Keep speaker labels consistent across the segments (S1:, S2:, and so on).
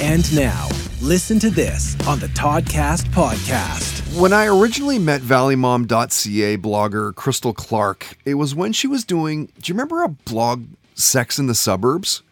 S1: And now, listen to this on the Toddcast podcast.
S2: When I originally met valleymom.ca blogger Crystal Clark, it was when she was doing, do you remember a blog, Sex in the Suburbs?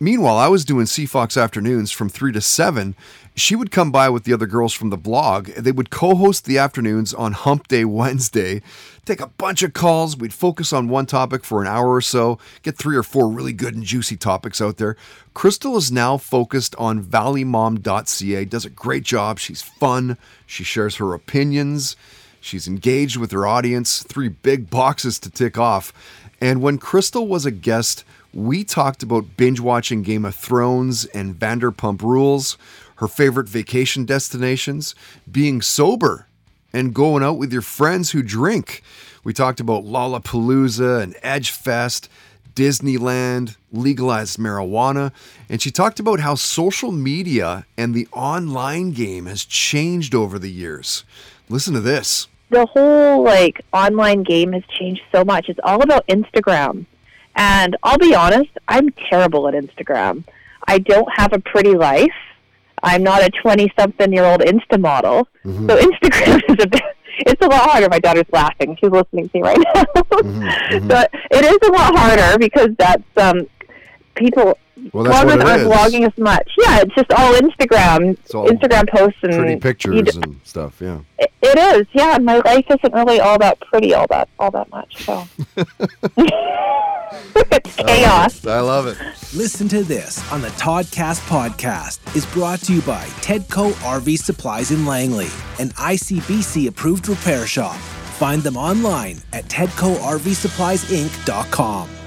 S2: Meanwhile, I was doing CFOX afternoons from 3 to 7. She would come by with the other girls from the blog. They would co host the afternoons on Hump Day Wednesday, take a bunch of calls. We'd focus on one topic for an hour or so, get three or four really good and juicy topics out there. Crystal is now focused on valleymom.ca, does a great job. She's fun, she shares her opinions, she's engaged with her audience. Three big boxes to tick off. And when Crystal was a guest, we talked about binge watching Game of Thrones and Vanderpump Rules her favorite vacation destinations, being sober, and going out with your friends who drink. We talked about Lollapalooza and Edgefest, Disneyland, legalized marijuana, and she talked about how social media and the online game has changed over the years. Listen to this.
S3: The whole like online game has changed so much. It's all about Instagram. And I'll be honest, I'm terrible at Instagram. I don't have a pretty life. I'm not a 20 something year old Insta model. Mm-hmm. So Instagram is a bit, it's a lot harder. My daughter's laughing. She's listening to me right now. mm-hmm. mm-hmm. But it is a lot harder because that's, um, people,
S2: well, that's bloggers
S3: aren't blogging as much. Yeah, it's just all Instagram, all Instagram posts and
S2: pretty pictures and stuff. Yeah,
S3: it, it is. Yeah, my life isn't really all that pretty, all that, all that much. So. it's oh, chaos.
S2: I love it.
S1: Listen to this on the Toddcast podcast is brought to you by Tedco RV Supplies in Langley, an ICBC approved repair shop. Find them online at TedcoRVSuppliesInc.com.